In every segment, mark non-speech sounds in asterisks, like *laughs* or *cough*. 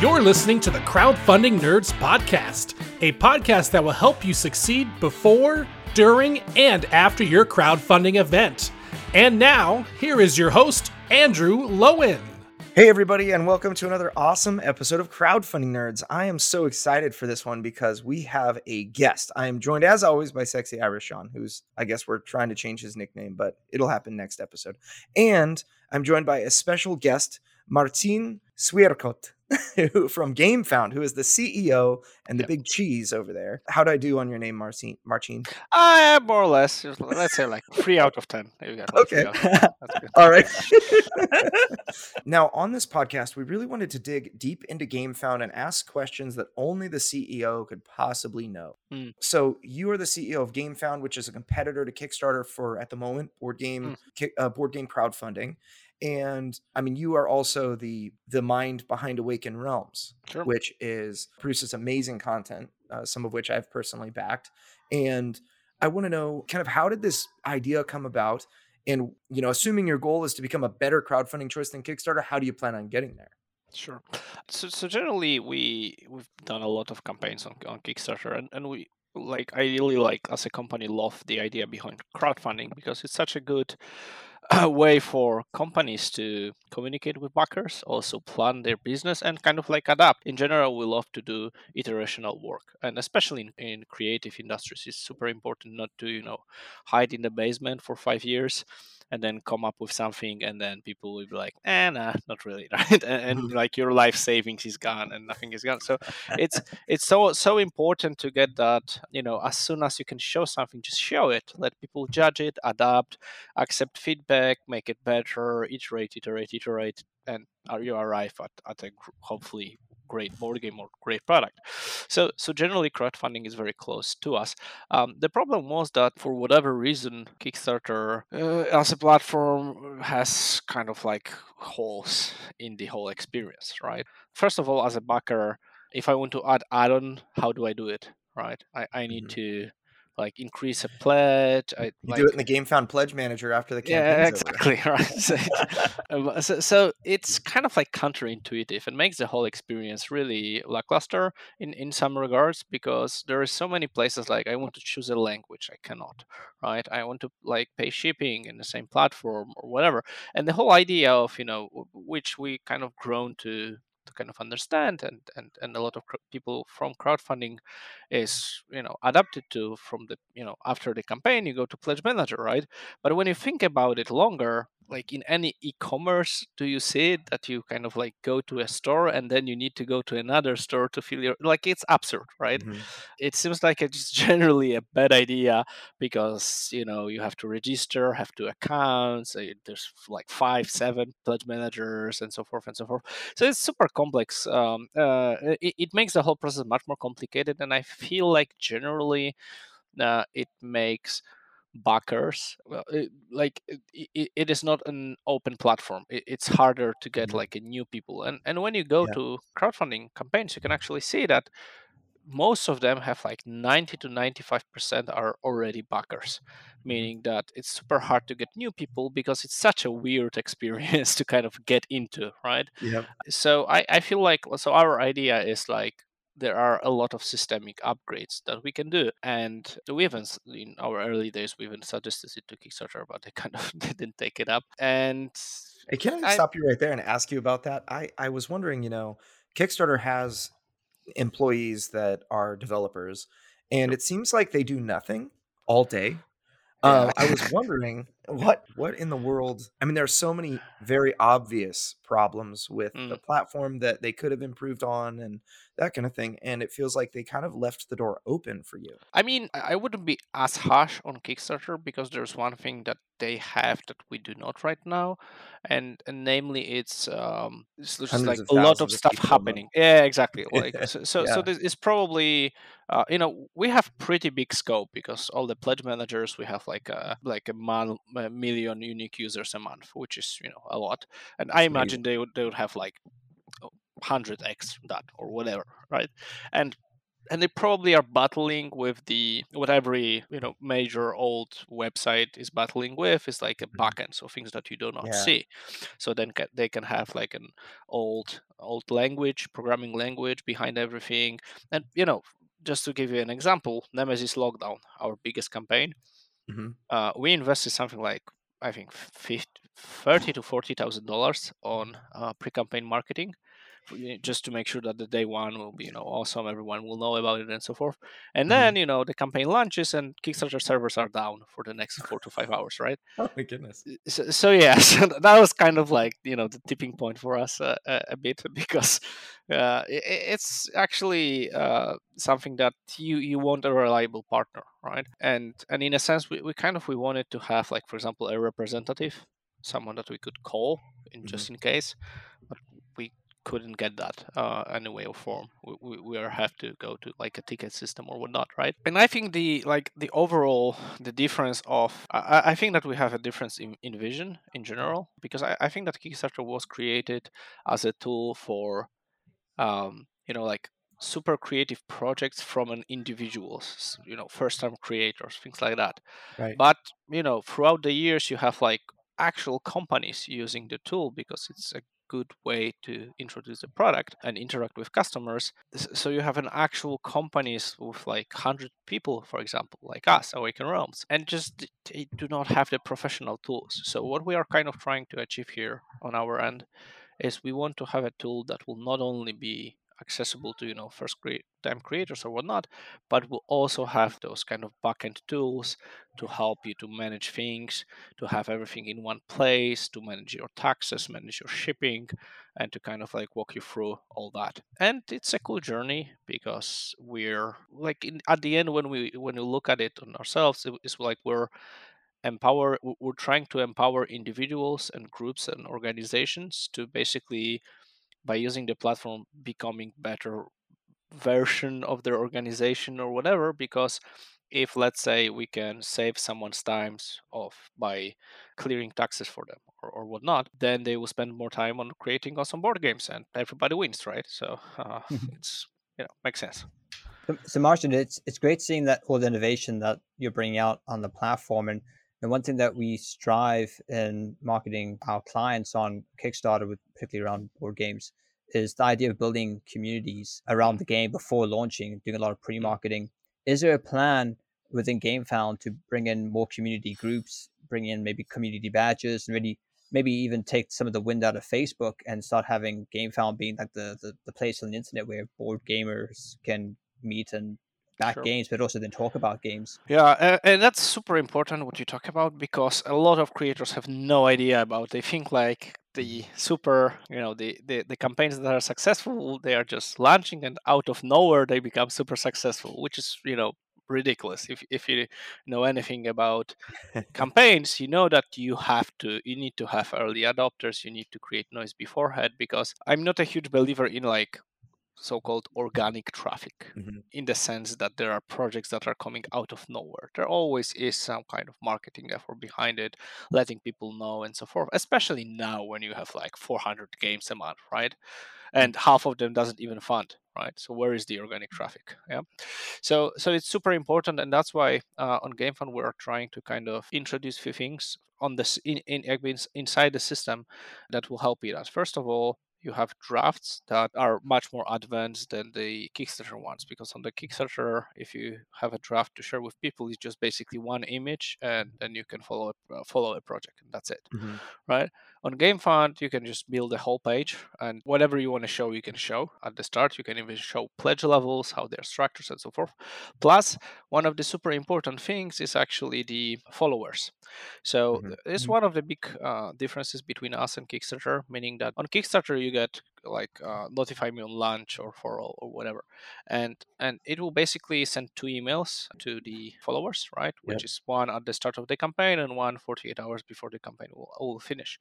You're listening to the Crowdfunding Nerds Podcast, a podcast that will help you succeed before, during, and after your crowdfunding event. And now, here is your host, Andrew Lowen. Hey, everybody, and welcome to another awesome episode of Crowdfunding Nerds. I am so excited for this one because we have a guest. I am joined, as always, by Sexy Irish Sean, who's, I guess, we're trying to change his nickname, but it'll happen next episode. And I'm joined by a special guest, Martin Swierkot. *laughs* from GameFound, who is the CEO and the yep. big cheese over there. How do I do on your name, Marcin? Marcin? Uh, more or less. Let's say like three out of ten. there you okay. *laughs* All right. *laughs* now, on this podcast, we really wanted to dig deep into GameFound and ask questions that only the CEO could possibly know. Mm. So, you are the CEO of GameFound, which is a competitor to Kickstarter for at the moment board game mm. uh, board game crowdfunding and i mean you are also the the mind behind awaken realms sure. which is produces amazing content uh, some of which i've personally backed and i want to know kind of how did this idea come about? And you know assuming your goal is to become a better crowdfunding choice than kickstarter how do you plan on getting there? Sure. So, so generally we we've done a lot of campaigns on, on kickstarter and, and we like i really like as a company love the idea behind crowdfunding because it's such a good a way for companies to communicate with backers, also plan their business and kind of like adapt. In general, we love to do iterational work, and especially in, in creative industries, it's super important not to you know hide in the basement for five years and then come up with something and then people will be like eh nah not really *laughs* right? And, and *laughs* like your life savings is gone and nothing is gone. So it's it's so so important to get that you know as soon as you can show something just show it. Let people judge it adapt accept feedback make it better iterate iterate iterate and you arrive at, at a hopefully great board game or great product. So so generally crowdfunding is very close to us. Um, the problem was that for whatever reason, Kickstarter uh, as a platform has kind of like holes in the whole experience, right? First of all, as a backer, if I want to add add-on, how do I do it? Right? I, I need mm-hmm. to like increase a pledge. I, you like, do it in the GameFound Pledge Manager after the campaign. Yeah, exactly. *laughs* right. So, so, it's kind of like counterintuitive and makes the whole experience really lackluster in in some regards because there are so many places like I want to choose a language, I cannot. Right. I want to like pay shipping in the same platform or whatever. And the whole idea of you know which we kind of grown to to kind of understand and and and a lot of people from crowdfunding is you know adapted to from the you know after the campaign you go to pledge manager right? But when you think about it longer like in any e-commerce do you see it that you kind of like go to a store and then you need to go to another store to fill your like it's absurd right mm-hmm. it seems like it's *laughs* generally a bad idea because you know you have to register have to accounts there's like five seven pledge managers and so forth and so forth so it's super complex um, uh, it, it makes the whole process much more complicated and i feel like generally uh, it makes backers well, it, like it, it is not an open platform it, it's harder to get mm-hmm. like a new people and and when you go yeah. to crowdfunding campaigns you can actually see that most of them have like 90 to 95% are already backers mm-hmm. meaning that it's super hard to get new people because it's such a weird *laughs* experience to kind of get into right yeah so i i feel like so our idea is like there are a lot of systemic upgrades that we can do. And we haven't, in our early days, we even suggested it to Kickstarter, but they *laughs* kind of *laughs* didn't take it up. And hey, can I, I stop you right there and ask you about that? I, I was wondering, you know, Kickstarter has employees that are developers, and it seems like they do nothing all day. Yeah. Uh, I was *laughs* wondering what what in the world. I mean, there are so many very obvious problems with mm. the platform that they could have improved on, and that kind of thing. And it feels like they kind of left the door open for you. I mean, I wouldn't be as harsh on Kickstarter because there's one thing that they have that we do not right now, and, and namely, it's um, it's just like a lot of stuff happening. Know. Yeah, exactly. *laughs* Like so, so, yeah. so this is probably uh, you know we have pretty big scope because all the pledge managers we have like a like a, man, a million unique users a month, which is you know a lot, and I imagine they would they would have like 100x that or whatever right? And and they probably are battling with the what every you know major old website is battling with is like a mm-hmm. backend so things that you do not yeah. see. So then they can have like an old old language programming language behind everything. And you know just to give you an example nemesis lockdown our biggest campaign mm-hmm. uh, we invested something like i think 50, 30 to 40 thousand dollars on uh, pre-campaign marketing just to make sure that the day one will be you know awesome everyone will know about it and so forth and mm-hmm. then you know the campaign launches and kickstarter servers are down for the next four to five hours right oh my goodness so, so yeah *laughs* so that was kind of like you know the tipping point for us uh, a, bit *laughs* because uh, it, it's actually uh, something that you you want a reliable partner right and and in a sense we, we kind of we wanted to have like for example a representative someone that we could call in, mm-hmm. just in case but couldn't get that uh, any way or form. We, we, we have to go to like a ticket system or whatnot, right? And I think the like the overall the difference of I, I think that we have a difference in, in vision in general because I, I think that Kickstarter was created as a tool for um, you know like super creative projects from an individuals you know first time creators things like that right. but you know throughout the years you have like actual companies using the tool because it's a good way to introduce the product and interact with customers. So you have an actual companies with like 100 people, for example, like us, Awaken Realms, and just they do not have the professional tools. So what we are kind of trying to achieve here on our end is we want to have a tool that will not only be accessible to you know first time creators or whatnot but will also have those kind of backend tools to help you to manage things to have everything in one place to manage your taxes manage your shipping and to kind of like walk you through all that. And it's a cool journey because we're like in, at the end when we when we look at it on ourselves it's like we're empower we're trying to empower individuals and groups and organizations to basically by using the platform becoming better version of their organization or whatever because if let's say we can save someone's times off by clearing taxes for them or, or whatnot then they will spend more time on creating awesome board games and everybody wins right so uh, mm-hmm. it's you know makes sense so, so martin it's it's great seeing that all the innovation that you're bringing out on the platform and and one thing that we strive in marketing our clients on Kickstarter, with particularly around board games, is the idea of building communities around the game before launching, doing a lot of pre-marketing. Is there a plan within GameFound to bring in more community groups, bring in maybe community badges, and really maybe even take some of the wind out of Facebook and start having GameFound being like the, the, the place on the internet where board gamers can meet and back sure. games, but also then talk about games. Yeah, and, and, that's super important what you talk about because a lot of creators have no idea about. They think like the super, you know, the, the the campaigns that are successful, they are just launching, and out of nowhere they become super successful, which is you know ridiculous. If if you know anything about *laughs* campaigns, you know that you have to you need to have early adopters. You need to create noise beforehand because I'm not a huge believer in like so-called organic traffic mm-hmm. in the sense that there are projects that are coming out of nowhere. There always is some kind of marketing effort behind it letting people know and so forth especially now when you have like 400 games a month right? And half of them doesn't even fund right? So where is the organic traffic yeah? So so it's super important and that's why uh, on GameFound we're trying to kind of introduce few things on this in, in inside the system that will help you out. First of all you have drafts that are much more advanced than the Kickstarter ones because on the Kickstarter, if you have a draft to share with people, it's just basically one image and then you can follow uh, follow a project and that's it, mm-hmm. right? On GameFound, you can just build a whole page and whatever you want to show, you can show at the start. You can even show pledge levels, how they're structured, and so forth. Plus, one of the super important things is actually the followers. So mm-hmm. it's mm-hmm. one of the big uh, differences between us and Kickstarter, meaning that on Kickstarter you get like uh, notify me on launch or for all or whatever. And and it will basically send two emails to the followers right? Which is one at the start of the campaign and one 48 hours before the campaign will, will finish.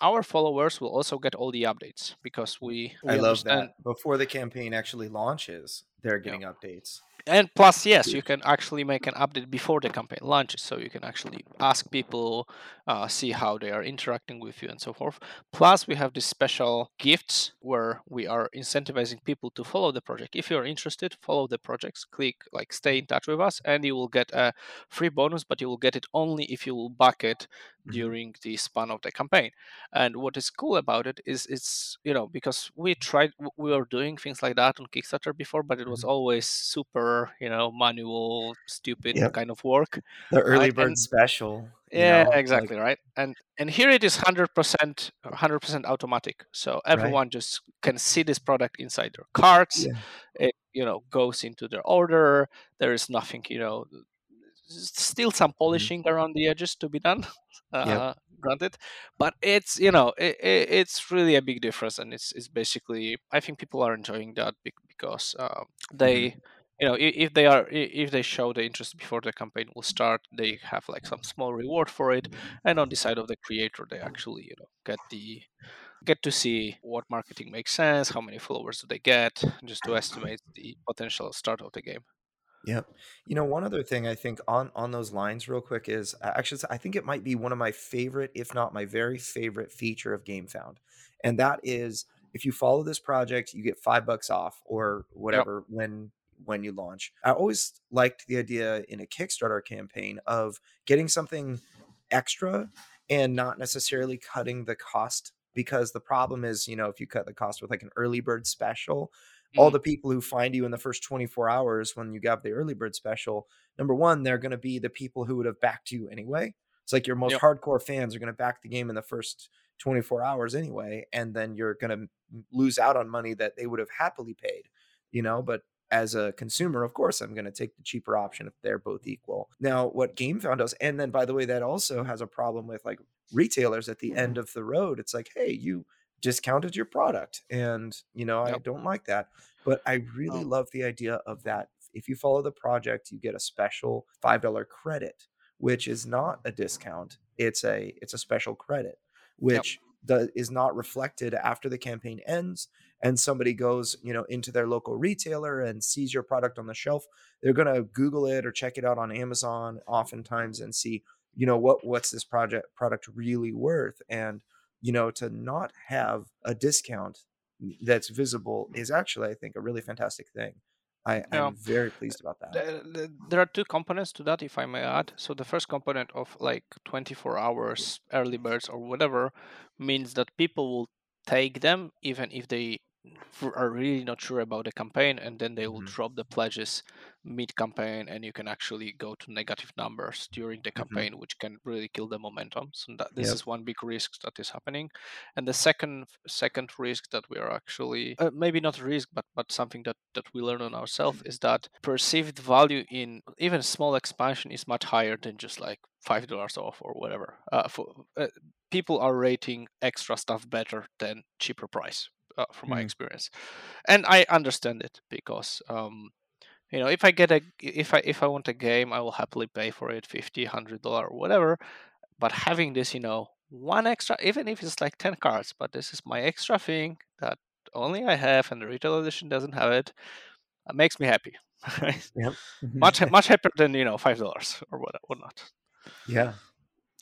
Our followers will also get all the updates because we, we i love that. before the campaign actually launches they're getting yeah. updates and plus yes you can actually make an update before the campaign launches so you can actually ask people uh, see how they are interacting with you and so forth plus we have these special gifts where we are incentivizing people to follow the project if you're interested follow the projects click like stay in touch with us and you will get a free bonus but you will get it only if you will back it mm-hmm. During the span of the campaign and what is cool about it is it's you know because we tried we were doing things like that on kickstarter before but it was mm-hmm. always super you know manual stupid yep. kind of work the early bird and, special yeah know, exactly like... right and and here it is 100% 100% automatic so everyone right. just can see this product inside their carts yeah. it you know goes into their order there is nothing you know still some mm-hmm. polishing mm-hmm. around the edges to be done *laughs* uh, yep. granted but it's you know it, it, it's really a big difference and it's, it's basically i think people are enjoying that because uh, they mm-hmm you know if they are if they show the interest before the campaign will start they have like some small reward for it and on the side of the creator they actually you know get the get to see what marketing makes sense how many followers do they get just to estimate the potential start of the game Yep. You know, one other thing I think on on those lines, real quick, is uh, actually I think it might be one of my favorite, if not my very favorite, feature of GameFound, and that is if you follow this project, you get five bucks off or whatever yep. when when you launch. I always liked the idea in a Kickstarter campaign of getting something extra and not necessarily cutting the cost because the problem is, you know, if you cut the cost with like an early bird special, mm-hmm. all the people who find you in the first 24 hours when you got the early bird special, number one, they're going to be the people who would have backed you anyway. It's like your most yep. hardcore fans are going to back the game in the first 24 hours anyway, and then you're going to lose out on money that they would have happily paid, you know. But as a consumer, of course, I'm going to take the cheaper option if they're both equal. Now, what GameFound does, and then by the way, that also has a problem with like retailers at the mm-hmm. end of the road. It's like, hey, you discounted your product, and you know, yep. I don't like that. But I really oh. love the idea of that. If you follow the project, you get a special five dollar credit, which is not a discount. It's a it's a special credit, which yep. is not reflected after the campaign ends and somebody goes, you know, into their local retailer and sees your product on the shelf, they're going to Google it or check it out on Amazon oftentimes and see, you know, what what's this project product really worth and you know to not have a discount that's visible is actually I think a really fantastic thing. I, am very pleased about that. There are two components to that, if I may add. So the first component of like 24 hours early birds or whatever means that people will take them even if they are really not sure about the campaign and then they will mm-hmm. drop the pledges mid campaign and you can actually go to negative numbers during the mm-hmm. campaign mm-hmm. which can really kill the momentum so that this yep. is one big risk that is happening and the second second risk that we are actually uh, maybe not risk but but something that that we learn on ourselves is that perceived value in even small expansion is much higher than just like five dollars off or whatever uh, for uh, people are rating extra stuff better than cheaper price uh, from my mm. experience, and I understand it because um, you know if I get a if I if I want a game, I will happily pay for it, fifty, hundred dollar, or whatever. But having this, you know, one extra, even if it's like ten cards, but this is my extra thing that only I have, and the retail edition doesn't have it, it makes me happy. Right? *laughs* Yep. much much happier than you know five dollars or what whatnot. Yeah,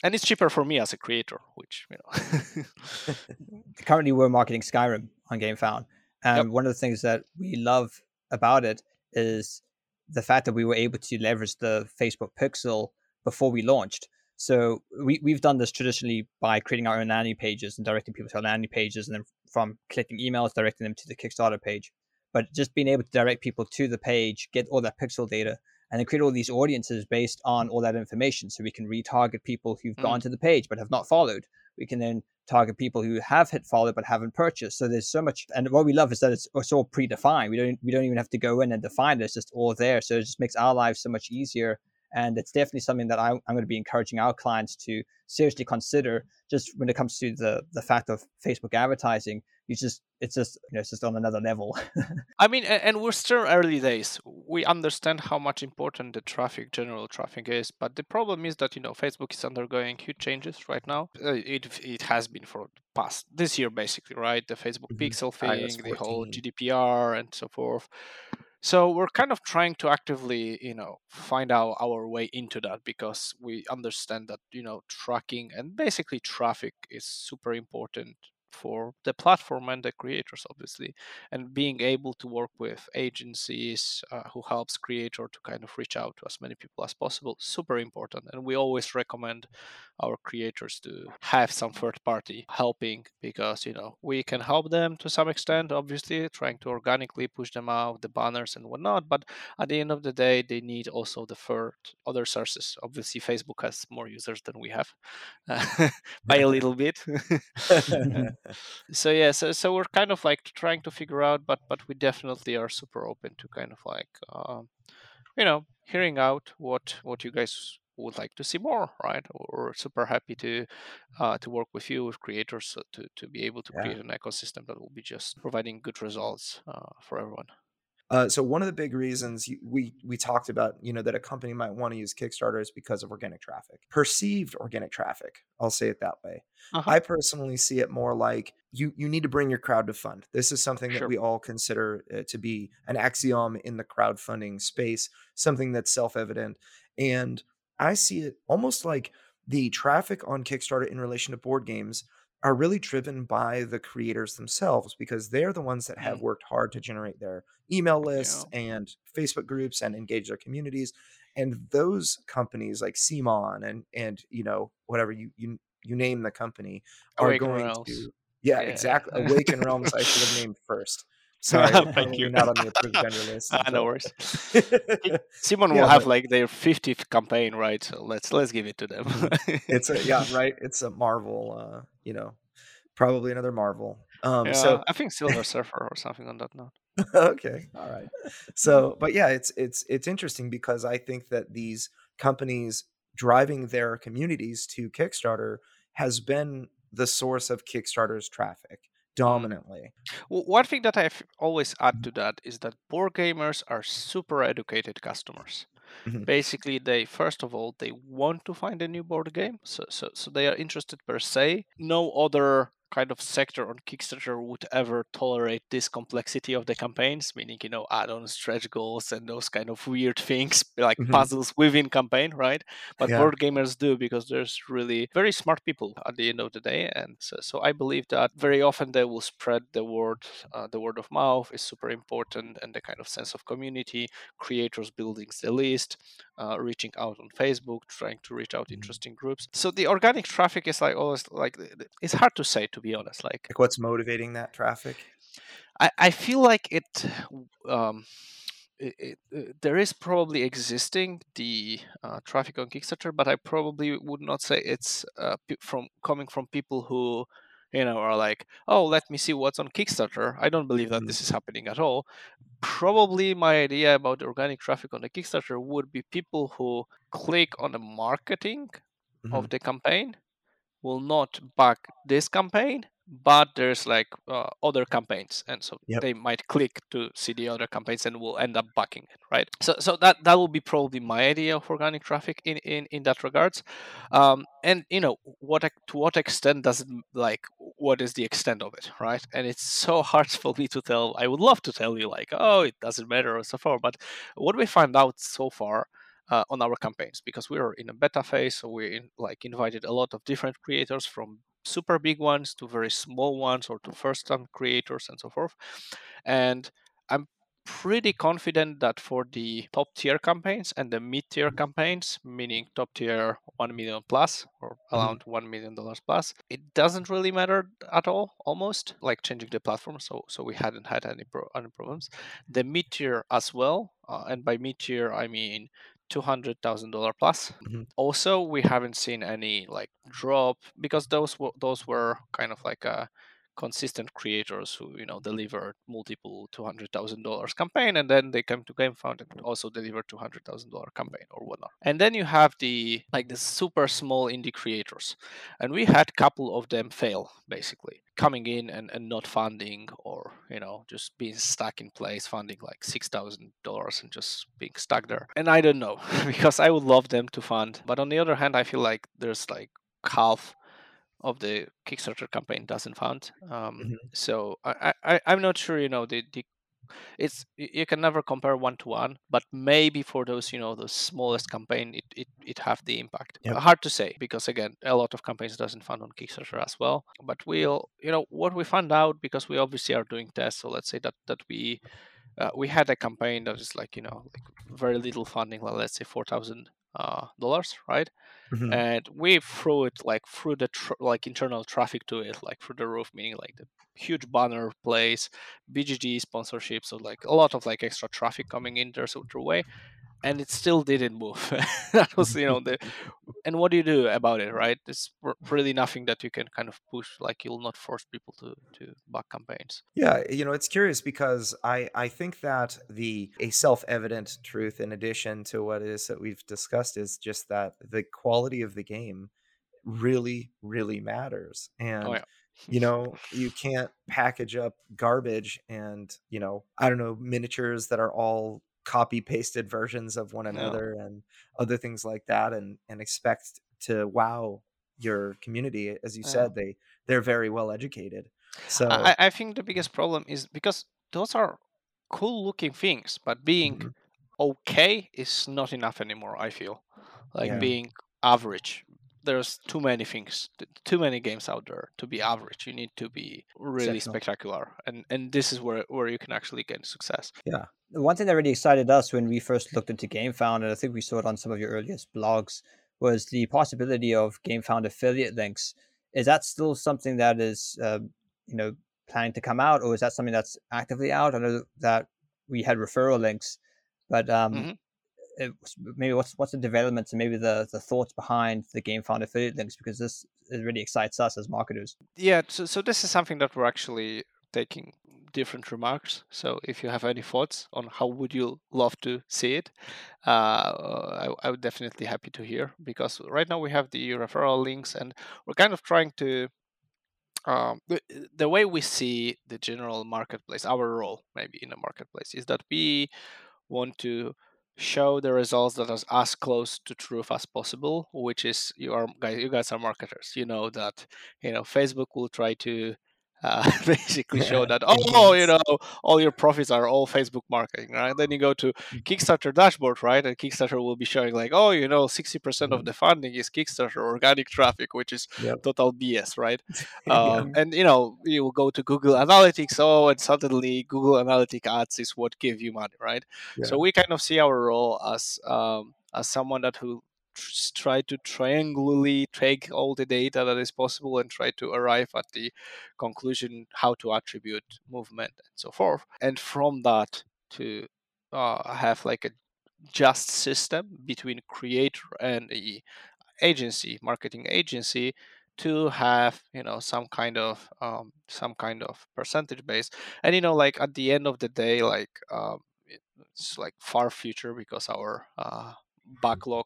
and it's cheaper for me as a creator, which you know. *laughs* Currently, we're marketing Skyrim on GameFound, and yep. one of the things that we love about it is the fact that we were able to leverage the Facebook Pixel before we launched. So we we've done this traditionally by creating our own landing pages and directing people to our landing pages, and then from collecting emails, directing them to the Kickstarter page. But just being able to direct people to the page, get all that pixel data, and then create all these audiences based on all that information. So we can retarget people who've mm. gone to the page but have not followed. We can then target people who have hit follow but haven't purchased. So there's so much, and what we love is that it's, it's all predefined. We don't we don't even have to go in and define it. It's just all there. So it just makes our lives so much easier. And it's definitely something that I, I'm going to be encouraging our clients to seriously consider. Just when it comes to the the fact of Facebook advertising, you just it's just you know it's just on another level. *laughs* I mean and we're still early days. We understand how much important the traffic general traffic is but the problem is that you know facebook is undergoing huge changes right now. Uh, it it has been for past this year basically right? The facebook mm-hmm. pixel thing the whole gdpr and so forth So we're kind of trying to actively, you know, find out our way into that because we understand that, you know, tracking and basically traffic is super important for the platform and the creators obviously and being able to work with agencies uh, who helps creator to kind of reach out to as many people as possible super important. And we always recommend our creators to have some third party helping because you know we can help them to some extent obviously trying to organically push them out the banners and whatnot but at the end of the day they need also the third other sources. Obviously facebook has more users than we have uh, *laughs* by a little bit *laughs* *laughs* so yeah so, so we're kind of like trying to figure out but but we definitely are super open to kind of like uh, you know hearing out what what you guys would like to see more right or super happy to uh, to work with you with creators to, to be able to yeah. create an ecosystem that will be just providing good results uh, for everyone uh, so one of the big reasons we we talked about, you know, that a company might want to use Kickstarter is because of organic traffic, perceived organic traffic. I'll say it that way. Uh-huh. I personally see it more like you you need to bring your crowd to fund. This is something sure. that we all consider uh, to be an axiom in the crowdfunding space, something that's self evident, and I see it almost like the traffic on Kickstarter in relation to board games are really driven by the creators themselves because they're the ones that have mm. worked hard to generate their email lists yeah. and Facebook groups and engage their communities. And those companies like CMON and and you know whatever you you you name the company are Awaken going Realms. to yeah, yeah, exactly Awaken Realms I should have named *laughs* first. Sorry, *laughs* thank you. Not on the approved vendor list. Uh, *laughs* no worries. *laughs* CMON yeah, will have but, like their 50th campaign, right? So let's let's give it to them. it's a yeah, right. It's a Marvel. Uh, you know, probably another Marvel. Um, yeah, so I think Silver Surfer or something on that note. okay, all right. So, but yeah, it's it's it's interesting because I think that these companies driving their communities to Kickstarter has been the source of Kickstarter's traffic dominantly. Well, one thing that I've always add to that is that board gamers are super educated customers. Mm-hmm. Basically, they first of all they want to find a new board game, so so so they are interested per se. No other kind of sector on Kickstarter would ever tolerate this complexity of the campaigns, meaning, you know, add-on stretch goals and those kind of weird things *laughs* like mm-hmm. puzzles within campaign, right? But yeah. board gamers do because there's really very smart people at the end of the day. And so, so I believe that very often they will spread the word, uh, the word of mouth is super important and the kind of sense of community, creators building the list, uh, reaching out on Facebook, trying to reach out mm-hmm. interesting groups. So the organic traffic is like always like it's hard to say to be honest. Like, like what's motivating that traffic? I, I feel like it, um, it, it, uh, there is probably existing the uh, traffic on Kickstarter, but I probably would not say it's uh, from coming from people who you know are like, oh, let me see what's on Kickstarter. I don't believe that mm-hmm. this is happening at all. Probably my idea about organic traffic on the Kickstarter would be people who click on the marketing mm-hmm. of the campaign will not back this campaign but there's like uh, other campaigns and so yep. they might click to see the other campaigns and will end up backing it right? So so that that will be probably my idea of organic traffic in in in that regards. Um, and you know what to what extent does it like what is the extent of it right? And it's so *laughs* hard for me to tell. I would love to tell you like oh it doesn't matter or so far but what we find out so far uh, on our campaigns because we are in a beta phase. So we in, like invited a lot of different creators from super big ones to very small ones or to first time creators and so forth. And I'm pretty confident that for the top tier campaigns and the mid tier mm-hmm. campaigns, meaning top tier 1 million plus or mm-hmm. around mm-hmm. $1 million plus, it doesn't really matter at all, almost like changing the platform. So, so we hadn't had any, pro- any problems. The mid tier as well. Uh, and by mid tier, I mean $200,000 plus. Mm-hmm. Also, we haven't seen any like drop because those were those were kind of like a consistent creators who you know delivered multiple two hundred thousand dollars campaign, and then they came to GameFound and also delivered two hundred thousand dollar campaign or whatnot. And then you have the like the super small indie creators, and we had couple of them fail basically coming in and, and not funding or you know just being stuck in place funding like six thousand dollars and just being stuck there. And i don't know *laughs* because i would love them to fund. But on the other hand i feel like there's like half of the Kickstarter campaign doesn't fund. Um, mm-hmm. So I, I I'm not sure. You know the the it's you can never compare one to one but maybe for those you know the smallest campaign it, it, it have the impact yep. hard to say because again a lot of campaigns doesn't fund on kickstarter as well but we'll you know what we found out because we obviously are doing tests so let's say that that we uh, we had a campaign that is like you know like very little funding like let's say 4000 uh, dollars right mm-hmm. and we threw it like through the tr- like internal traffic to it like through the roof meaning like the huge banner place bgg sponsorship so like a lot of like extra traffic coming in there so through way and it still didn't move. *laughs* that was, you know, the *laughs* and what do you do about it, right? There's really nothing that you can kind of push. Like you'll not force people to to back campaigns. Yeah, eh, you know, it's curious because I I think that the a self evident truth, in addition to what it is that we've discussed, is just that the quality of the game really really matters oh, and. Oh, yeah you know *laughs* you can't package up garbage and you know i don't know miniatures that are all copy pasted versions of one another and other things like that and and expect to wow your community as you said they they're very well educated so I, I think the biggest problem is because those are cool looking things but being mm-hmm. okay is not enough anymore i feel like yeah. being average there's too many things, too many games out there to be average. You need to be really spectacular, and and this is where where you can actually gain success. Yeah. One thing that really excited us when we first looked into GameFound, and I think we saw it on some of your earliest blogs, was the possibility of GameFound affiliate links. Is that still something that is, uh, you know, planning to come out, or is that something that's actively out? I know that we had referral links, but um, mm-hmm maybe what's what's the developments and maybe the the thoughts behind the GameFound affiliate links? Because this really excites us as marketers. Yeah so, so this is something that we're actually taking different remarks. So if you have any thoughts on how would you love to see it uh, I, I would definitely happy to hear because right now we have the referral links and we're kind of trying to um, the, the way we see the general marketplace our role maybe in the marketplace is that we want to show the results that are as close to truth as possible which is you are guys you guys are marketers. You know that you know facebook will try to uh, *laughs* basically show that oh you know all your profits are all facebook marketing right then you go to mm. kickstarter dashboard right and kickstarter will be showing like oh you know 60% of mm-hmm. the funding is kickstarter organic traffic which is yep. total bs right *laughs* um, and you know you will go to google analytics oh and suddenly google analytics ads is what give you money right yeah. so we kind of see our role as um, as someone that who try to triangulally take all the data that is possible and try to arrive at the conclusion how to attribute movement and so forth. And from that to uh, have like a just system between creator and the agency marketing agency to have you know some kind of um, some kind of percentage base. And you know like at the end of the day like um, it's like far future because our uh, backlog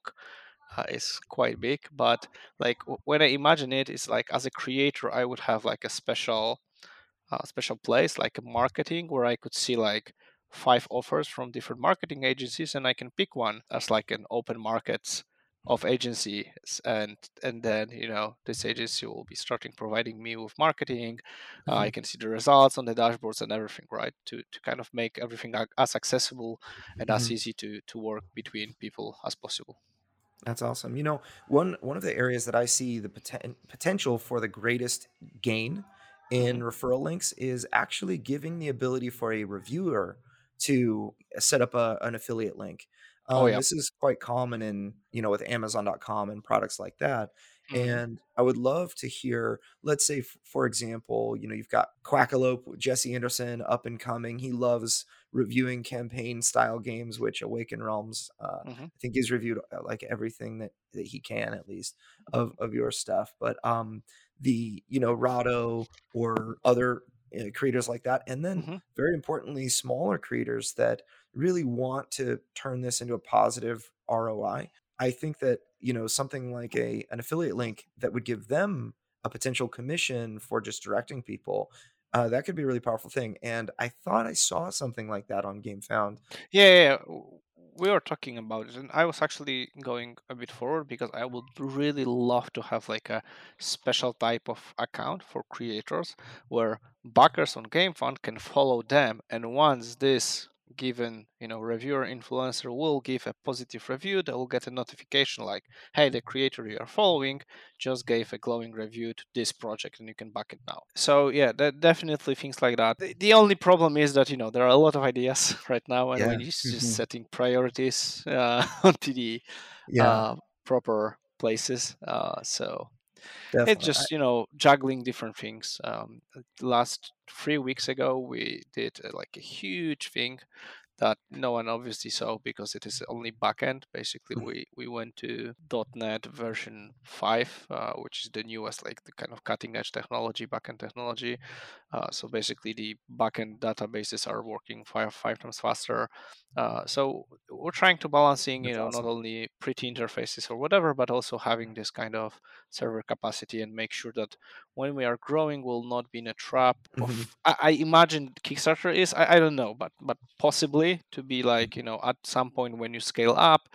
uh, is quite big but like when i imagine it it's like as a creator i would have like a special uh, special place like a marketing where i could see like five offers from different marketing agencies and i can pick one as like an open markets of agencies and and then you know this agency will be starting providing me with marketing mm-hmm. uh, i can see the results on the dashboards and everything right to to kind of make everything as accessible and mm-hmm. as easy to to work between people as possible that's awesome. You know, one one of the areas that I see the poten- potential for the greatest gain in mm-hmm. referral links is actually giving the ability for a reviewer to set up a, an affiliate link. Oh, um, oh, yeah. This is quite common in, you know, with Amazon.com and products like that. Mm-hmm. And I would love to hear, let's say, f- for example, you know, you've got Quackalope, Jesse Anderson, up and coming. He loves reviewing campaign style games, which Awaken Realms, uh, mm-hmm. I think he's reviewed uh, like everything that, that he can at least of, of your stuff. But um, the, you know, Rahdo or other uh, creators like that. And then mm-hmm. very importantly, smaller creators that really want to turn this into a positive ROI. I think that you know something like a an affiliate link that would give them a potential commission for just directing people uh, that could be a really powerful thing and i thought i saw something like that on GameFound. Yeah, yeah, we were talking about it, and I was actually going a bit forward because I would really love to have like a special type of account for creators where backers on GameFound can follow them, and once this given you know reviewer influencer will give a positive review they will get a notification like hey the creator you are following just gave a glowing review to this project and you can back it now so yeah that definitely things like that the, the only problem is that you know there are a lot of ideas *laughs* right now and yeah. we just mm-hmm. setting priorities *laughs* uh, onto the yeah. uh, proper places uh, so Definitely. It's just you know juggling different things. Um, last three weeks ago, we did uh, like a huge thing that no one obviously saw because it is only backend. Basically, mm. we we went to .NET version five, uh, which is the newest, like the kind of cutting edge technology, backend technology. Uh, so basically, the backend databases are working five five times faster. Uh, so we're trying to balancing, you That's know, awesome. not only pretty interfaces or whatever, but also having this kind of server capacity and make sure that when we are growing, we'll not be in a trap. Of, mm-hmm. I, I, imagine Kickstarter is, I, I don't know, but but possibly to be like, you know, at some point when you scale up,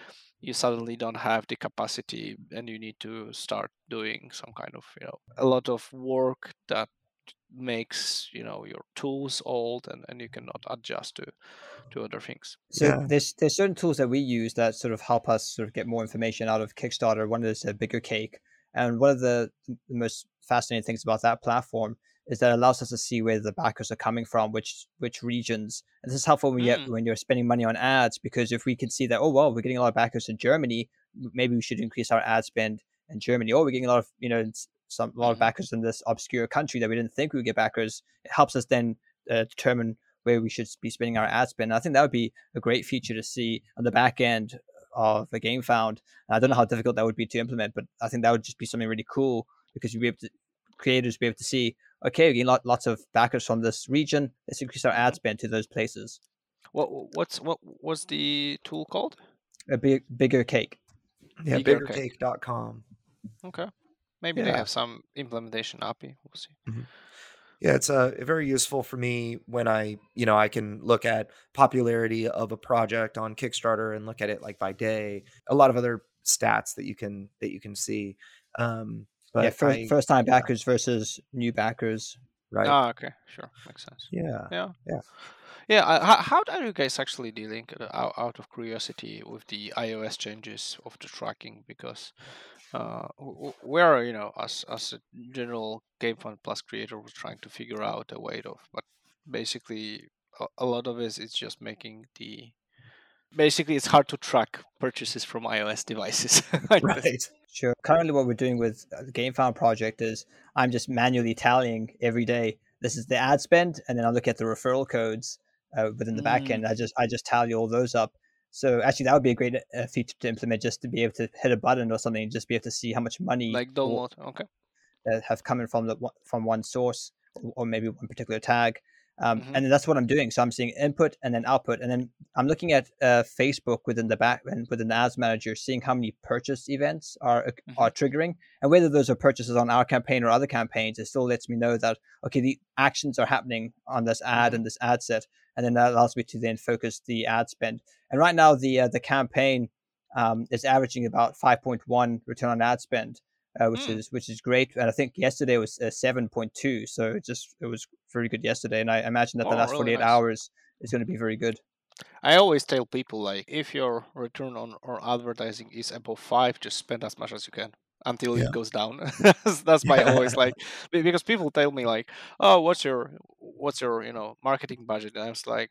you suddenly don't have the capacity and you need to start doing some kind of you know a lot of work that makes you know your tools old and, and you cannot adjust to to other things so yeah. there's there's certain tools that we use that sort of help us sort of get more information out of kickstarter one is a bigger cake and one of the, the most fascinating things about that platform is that it allows us to see where the backers are coming from, which which regions. And this is helpful when, mm. you, when you're spending money on ads because if we can see that, oh well, we're getting a lot of backers in Germany, maybe we should increase our ad spend in Germany. Or we're getting a lot of you know some a lot of mm-hmm. backers in this obscure country that we didn't think we would get backers. It helps us then uh, determine where we should be spending our ad spend. And I think that would be a great feature to see on the back end of a GameFound. I don't know how difficult that would be to implement, but I think that would just be something really cool because you'd be able to creators be able to see, okay, we get lots of backers from this region. Let's increase our ad spend to those places. What what's what was the tool called? A big bigger cake. Yeah, biggercake.com. Okay. Maybe yeah. they have some implementation API. We'll see. Mm-hmm. Yeah, it's uh, very useful for me when I, you know, I can look at popularity of a project on Kickstarter and look at it like by day. A lot of other stats that you can that you can see. Um, but yeah, first, I, first time backers yeah. versus new backers. Right. Oh, okay, sure, makes sense. Yeah. Yeah. Yeah. Yeah, how, how are you guys actually dealing uh, out, out of curiosity with the iOS changes of the tracking? Because uh, we're you know as as a general GameFound Plus creator, we're trying to figure out a way of, but basically a, a lot of it is just making the basically it's hard to track purchases from iOS devices. *laughs* right. Sure. Currently, what we're doing with the GameFound project is I'm just manually tallying every day. This is the ad spend, and then I look at the referral codes uh, within the mm. backend. I just I just tally all those up. So actually, that would be a great uh, feature to implement, just to be able to hit a button or something, just be able to see how much money like download. Okay. That have coming from the from one source or maybe one particular tag. Um, mm-hmm. And that's what I'm doing. So I'm seeing input and then output, and then I'm looking at uh, Facebook within the back and within the ads manager, seeing how many purchase events are uh, mm-hmm. are triggering, and whether those are purchases on our campaign or other campaigns. It still lets me know that okay, the actions are happening on this ad mm-hmm. and this ad set, and then that allows me to then focus the ad spend. And right now, the uh, the campaign um, is averaging about 5.1 return on ad spend uh, which mm. is which is great. And I think yesterday was uh, seven point two, so it just it was very good yesterday. And I imagine that oh, the last forty eight nice. hours is going to be very good. I always tell people like if your return on or advertising is above five, just spend as much as you can until yeah. it goes down. *laughs* *laughs* that's my always like because people tell me like, oh, what's your what's your you know marketing budget? And I was like,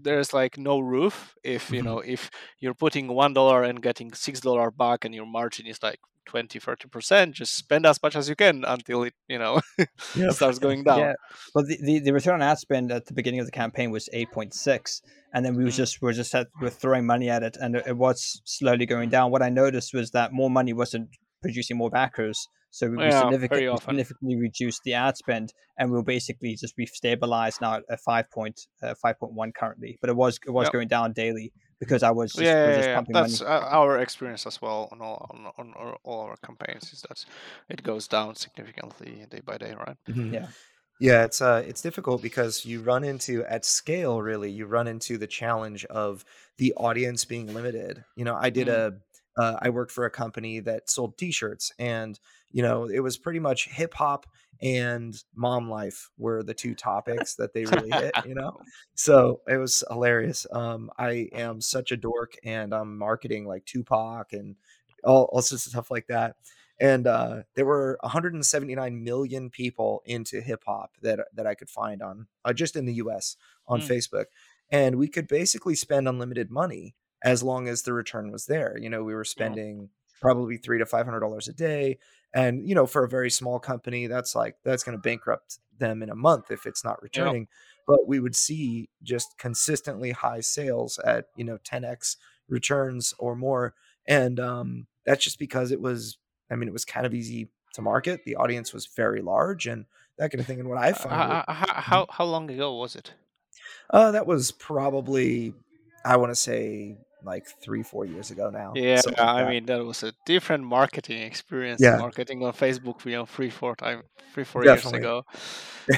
there's like no roof if you mm-hmm. know if you're putting one dollar and getting six dollar back and your margin is like 20 30 percent just spend as much as you can until it you know *laughs* yep. starts *laughs* going down yeah well the, the, the, return on ad spend at the beginning of the campaign was 8.6 and then we was mm. just we're just we're throwing money at it and it was slowly going down what i noticed was that more money wasn't producing more backers so we yeah, significantly, significantly reduced the ad spend, and we'll basically just we've stabilized now at five point uh, five point one currently. But it was it was yep. going down daily because I was just, yeah, just yeah, that's money. our experience as well on all on, on, all our campaigns is that it goes down significantly day by day, right? Mm-hmm. Yeah. Yeah, it's uh it's difficult because you run into at scale really, you run into the challenge of the audience being limited. You know, I did mm. a uh, I worked for a company that sold t-shirts and you know, it was pretty much hip hop and mom life were the two topics that they really hit, you know? *laughs* So it was hilarious. Um, I am such a dork and I'm marketing like Tupac and all, all sorts of stuff like that. And uh, there were 179 million people into hip hop that that I could find on uh, just in the U.S. on mm. Facebook, and we could basically spend unlimited money as long as the return was there. You know, we were spending probably three to five hundred dollars a day, and you know, for a very small company, that's like that's going to bankrupt them in a month if it's not returning. But we would see just consistently high sales at you know 10x returns or more, and um, that's just because it was I mean, it was kind of easy to market. The audience was very large and that kind of thing. And what I found, uh, how, how how long ago was it? Uh, that was probably, I want to say, like three, four years ago now. Yeah, like I that. mean that was a different marketing experience. Yeah. marketing on Facebook, you know, three, four time, three, four Definitely. years ago. *laughs*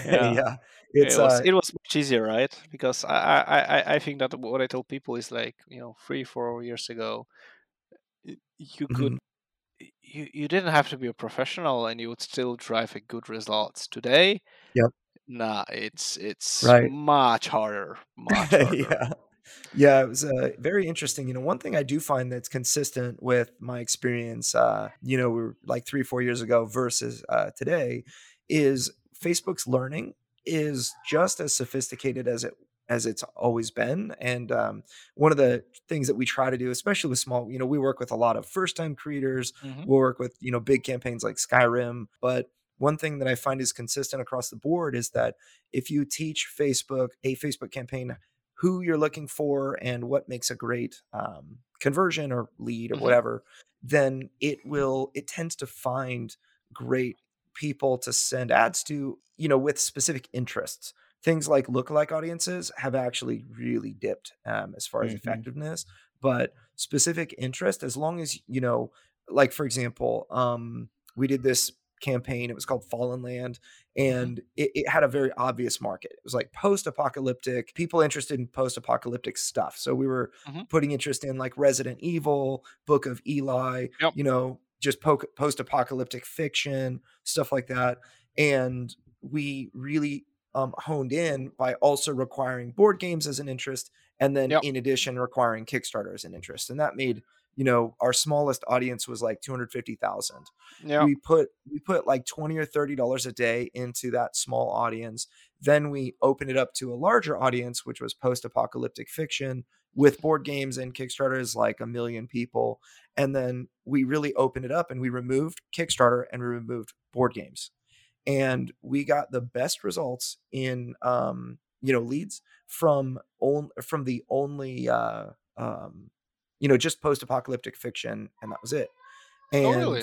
Yeah, yeah. It was uh, it was much easier, right? Because I, I I think that what I tell people is like you know three, four years ago, you could mm-hmm you, you didn't have to be a professional and you would still drive a good results today yep nah it's it's right. much harder much *laughs* harder. yeah yeah it was uh, very interesting you know one thing i do find that's consistent with my experience uh, you know we were like three four years ago versus uh, today is facebook's learning is just as sophisticated as it as it's always been. And um, one of the things that we try to do, especially with small, you know, we work with a lot of first time creators. Mm-hmm. We'll work with, you know, big campaigns like Skyrim. But one thing that I find is consistent across the board is that if you teach Facebook, a Facebook campaign, who you're looking for and what makes a great um, conversion or lead or mm-hmm. whatever, then it will, it tends to find great people to send ads to, you know, with specific interests things like lookalike audiences have actually really dipped um, as far as mm-hmm. effectiveness but specific interest as long as you know like for example um, we did this campaign it was called fallen land mm-hmm. and it, it, had a very obvious market it was like post-apocalyptic people interested in post-apocalyptic stuff so we were mm-hmm. putting interest in like resident evil book of eli yep. you know just po- post-apocalyptic fiction stuff like that and we really um, honed in by also requiring board games as an interest and then yep. in addition requiring kickstarter as an interest and that made you know our smallest audience was like 250000 yeah. We put we put like 20 or 30 dollars a day into that small audience. Then we opened it up to a larger audience which was post-apocalyptic fiction with board games and kickstarters like a million people. And then we really opened it up and we removed kickstarter and we removed board games. And we got the best results in um, you know leads from on, from the only uh, um, you know just post-apocalyptic fiction and that was it. And oh, really?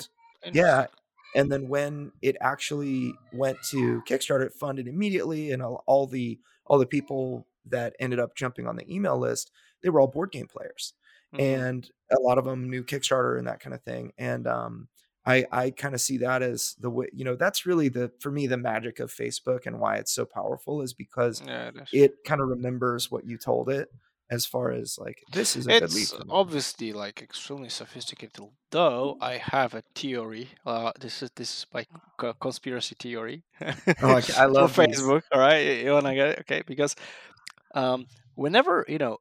yeah and then when it actually went to kickstarter it funded immediately and all, all the all the people that ended up jumping on the email list they were all board game players. Mm-hmm. and a lot of them knew kickstarter and that kind of thing and um I I kind of see that as the way you know that's really the for me the magic of Facebook and why it's so powerful is because yeah, it, it kind of remembers what you told it as far as like this is a it's obviously like extremely sophisticated though i have a theory uh this is this is my conspiracy theory oh, okay. i *laughs* love facebook all right? You want to get it? Okay because um whenever you know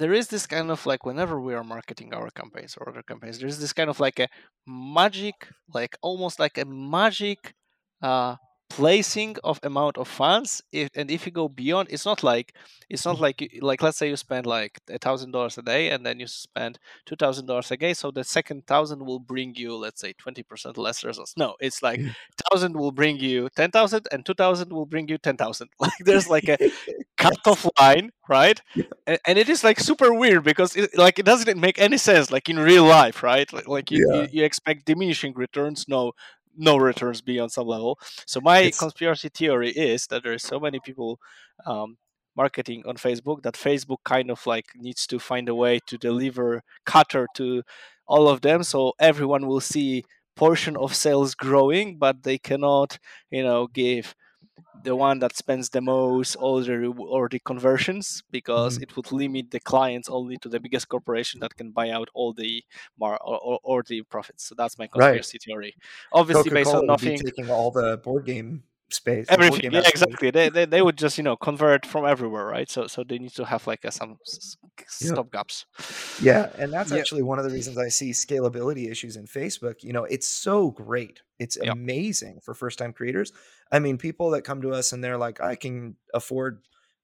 there is this kind of like whenever we are marketing our campaigns or other campaigns there's this kind of like a magic like almost like a magic uh placing of amount of funds if, and if you go beyond it's not like it's not mm-hmm. like like let's say you spend like a thousand dollars a day and then you spend two thousand dollars a day so the second thousand will bring you let's say 20% less results. No it's like thousand will bring you 10000 and 2000 will bring you 10000 *laughs* like there's like a *laughs* cut-off line right? And, and, it is like super weird because it, like it doesn't make any sense like in real life right? Like, like you, yeah. you, you expect diminishing returns no no returns beyond some level. So my it's... conspiracy theory is that there are so many people um, marketing on Facebook that Facebook kind of like needs to find a way to deliver cutter to all of them, so everyone will see portion of sales growing, but they cannot, you know, give the one that spends the most or the or the conversions because mm-hmm. it would limit the clients only to the biggest corporation that can buy out all the mar or, or, or the profits. So that's my conspiracy right. theory. Obviously, Coca-Cola based on nothing. taking all the board game space. Everything, yeah, exactly. They, they they would just you know convert from everywhere, right? So so they need to have like a, some stop gaps. Yeah, and that's actually one of the reasons I see scalability issues in Facebook. You know, it's so great, it's yep. amazing for first time creators. I mean, people that come to us and they're like, I can afford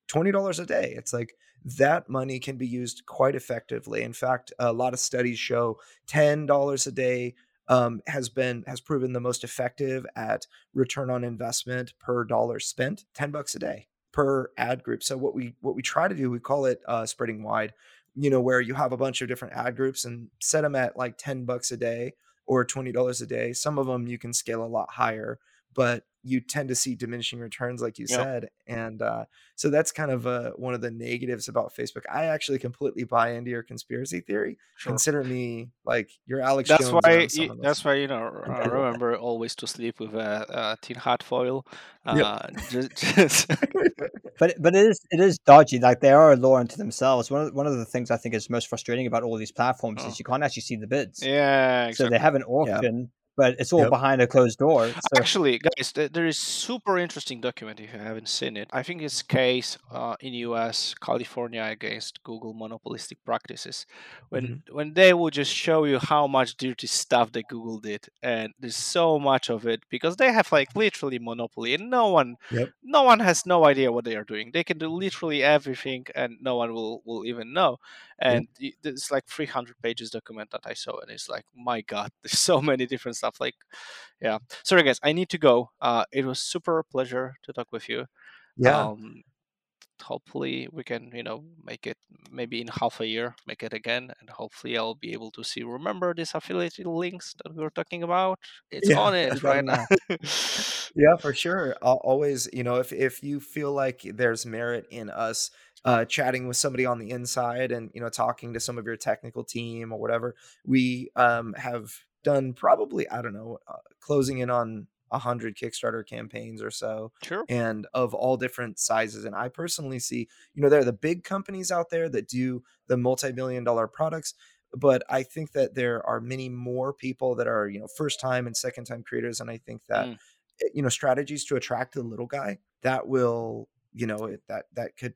twenty dollars a day. It's like that money can be used quite effectively. In fact, a lot of studies show ten dollars a day um, has been has proven the most effective at return on investment per dollar spent 10 bucks a day per ad group. So what we what we try to do we call it uh, spreading wide you know where you have a bunch of different ad groups and set them at like 10 bucks a day or $20 a day. Some of them you can scale a lot higher but you tend to see diminishing returns like you yep. said and uh, so that's kind of uh, one of the negatives about facebook i actually completely buy into your conspiracy theory sure. consider me like your alex that's Jones why you, that's why you know I *laughs* remember always to sleep with a, a tin hat foil uh, yep. just, *laughs* just... but but it is it is dodgy like they are a law unto themselves one of, one of the things i think is most frustrating about all these platforms oh. is you can't actually see the bids yeah exactly. so they have an auction but it's all yep. behind a closed door. So. Actually, guys, there is super interesting document if you haven't seen it. I think it's case uh, in U.S. California against Google monopolistic practices, when mm-hmm. when they will just show you how much dirty stuff that Google did, and there's so much of it because they have like literally monopoly, and no one, yep. no one has no idea what they are doing. They can do literally everything, and no one will will even know. And yep. it's like 300 pages document that I saw, and it's like, my God, *laughs* there's so many different stuff stuff. Like, yeah. Sorry, guys, I need to go. Uh, it was super pleasure to talk with you. Yeah. Um, hopefully we can you know make it maybe in half a year make it again and hopefully i'll be able to see remember these affiliate links that we were talking about it's yeah, on *laughs* it right now *laughs* yeah for sure I'll always you know if if you feel like there's merit in us uh, chatting with somebody on the inside and you know talking to some of your technical team or whatever we um, have done probably I don't know, uh, closing in on a hundred Kickstarter campaigns or so, sure, and of all different sizes. And I personally see, you know, there are the big companies out there that do the multi-million dollar products, but I think that there are many more people that are, you know, first time and second time creators, and I think that. Mm. Eh, you know strategies to attract the little guy that will you know that that could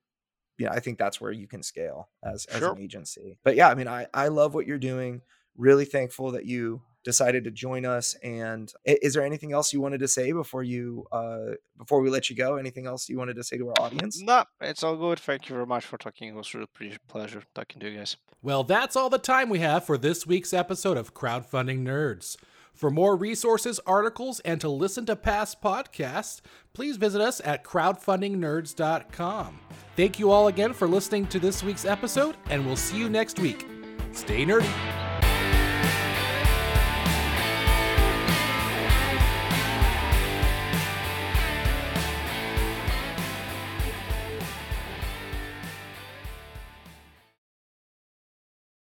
yeah, I think that's where you can scale as as an agency. But yeah, I mean, I I love what you're doing. Really thankful that you decided to join us. And is there anything else you wanted to say before you uh, before we let you go? Anything else you wanted to say to our audience? No, it's all good. Thank you very much for talking. It was really a pleasure talking to you guys. Well, that's all the time we have for this week's episode of Crowdfunding Nerds. For more resources, articles, and to listen to past podcasts, please visit us at crowdfundingnerds.com. Thank you all again for listening to this week's episode, and we'll see you next week. Stay nerdy.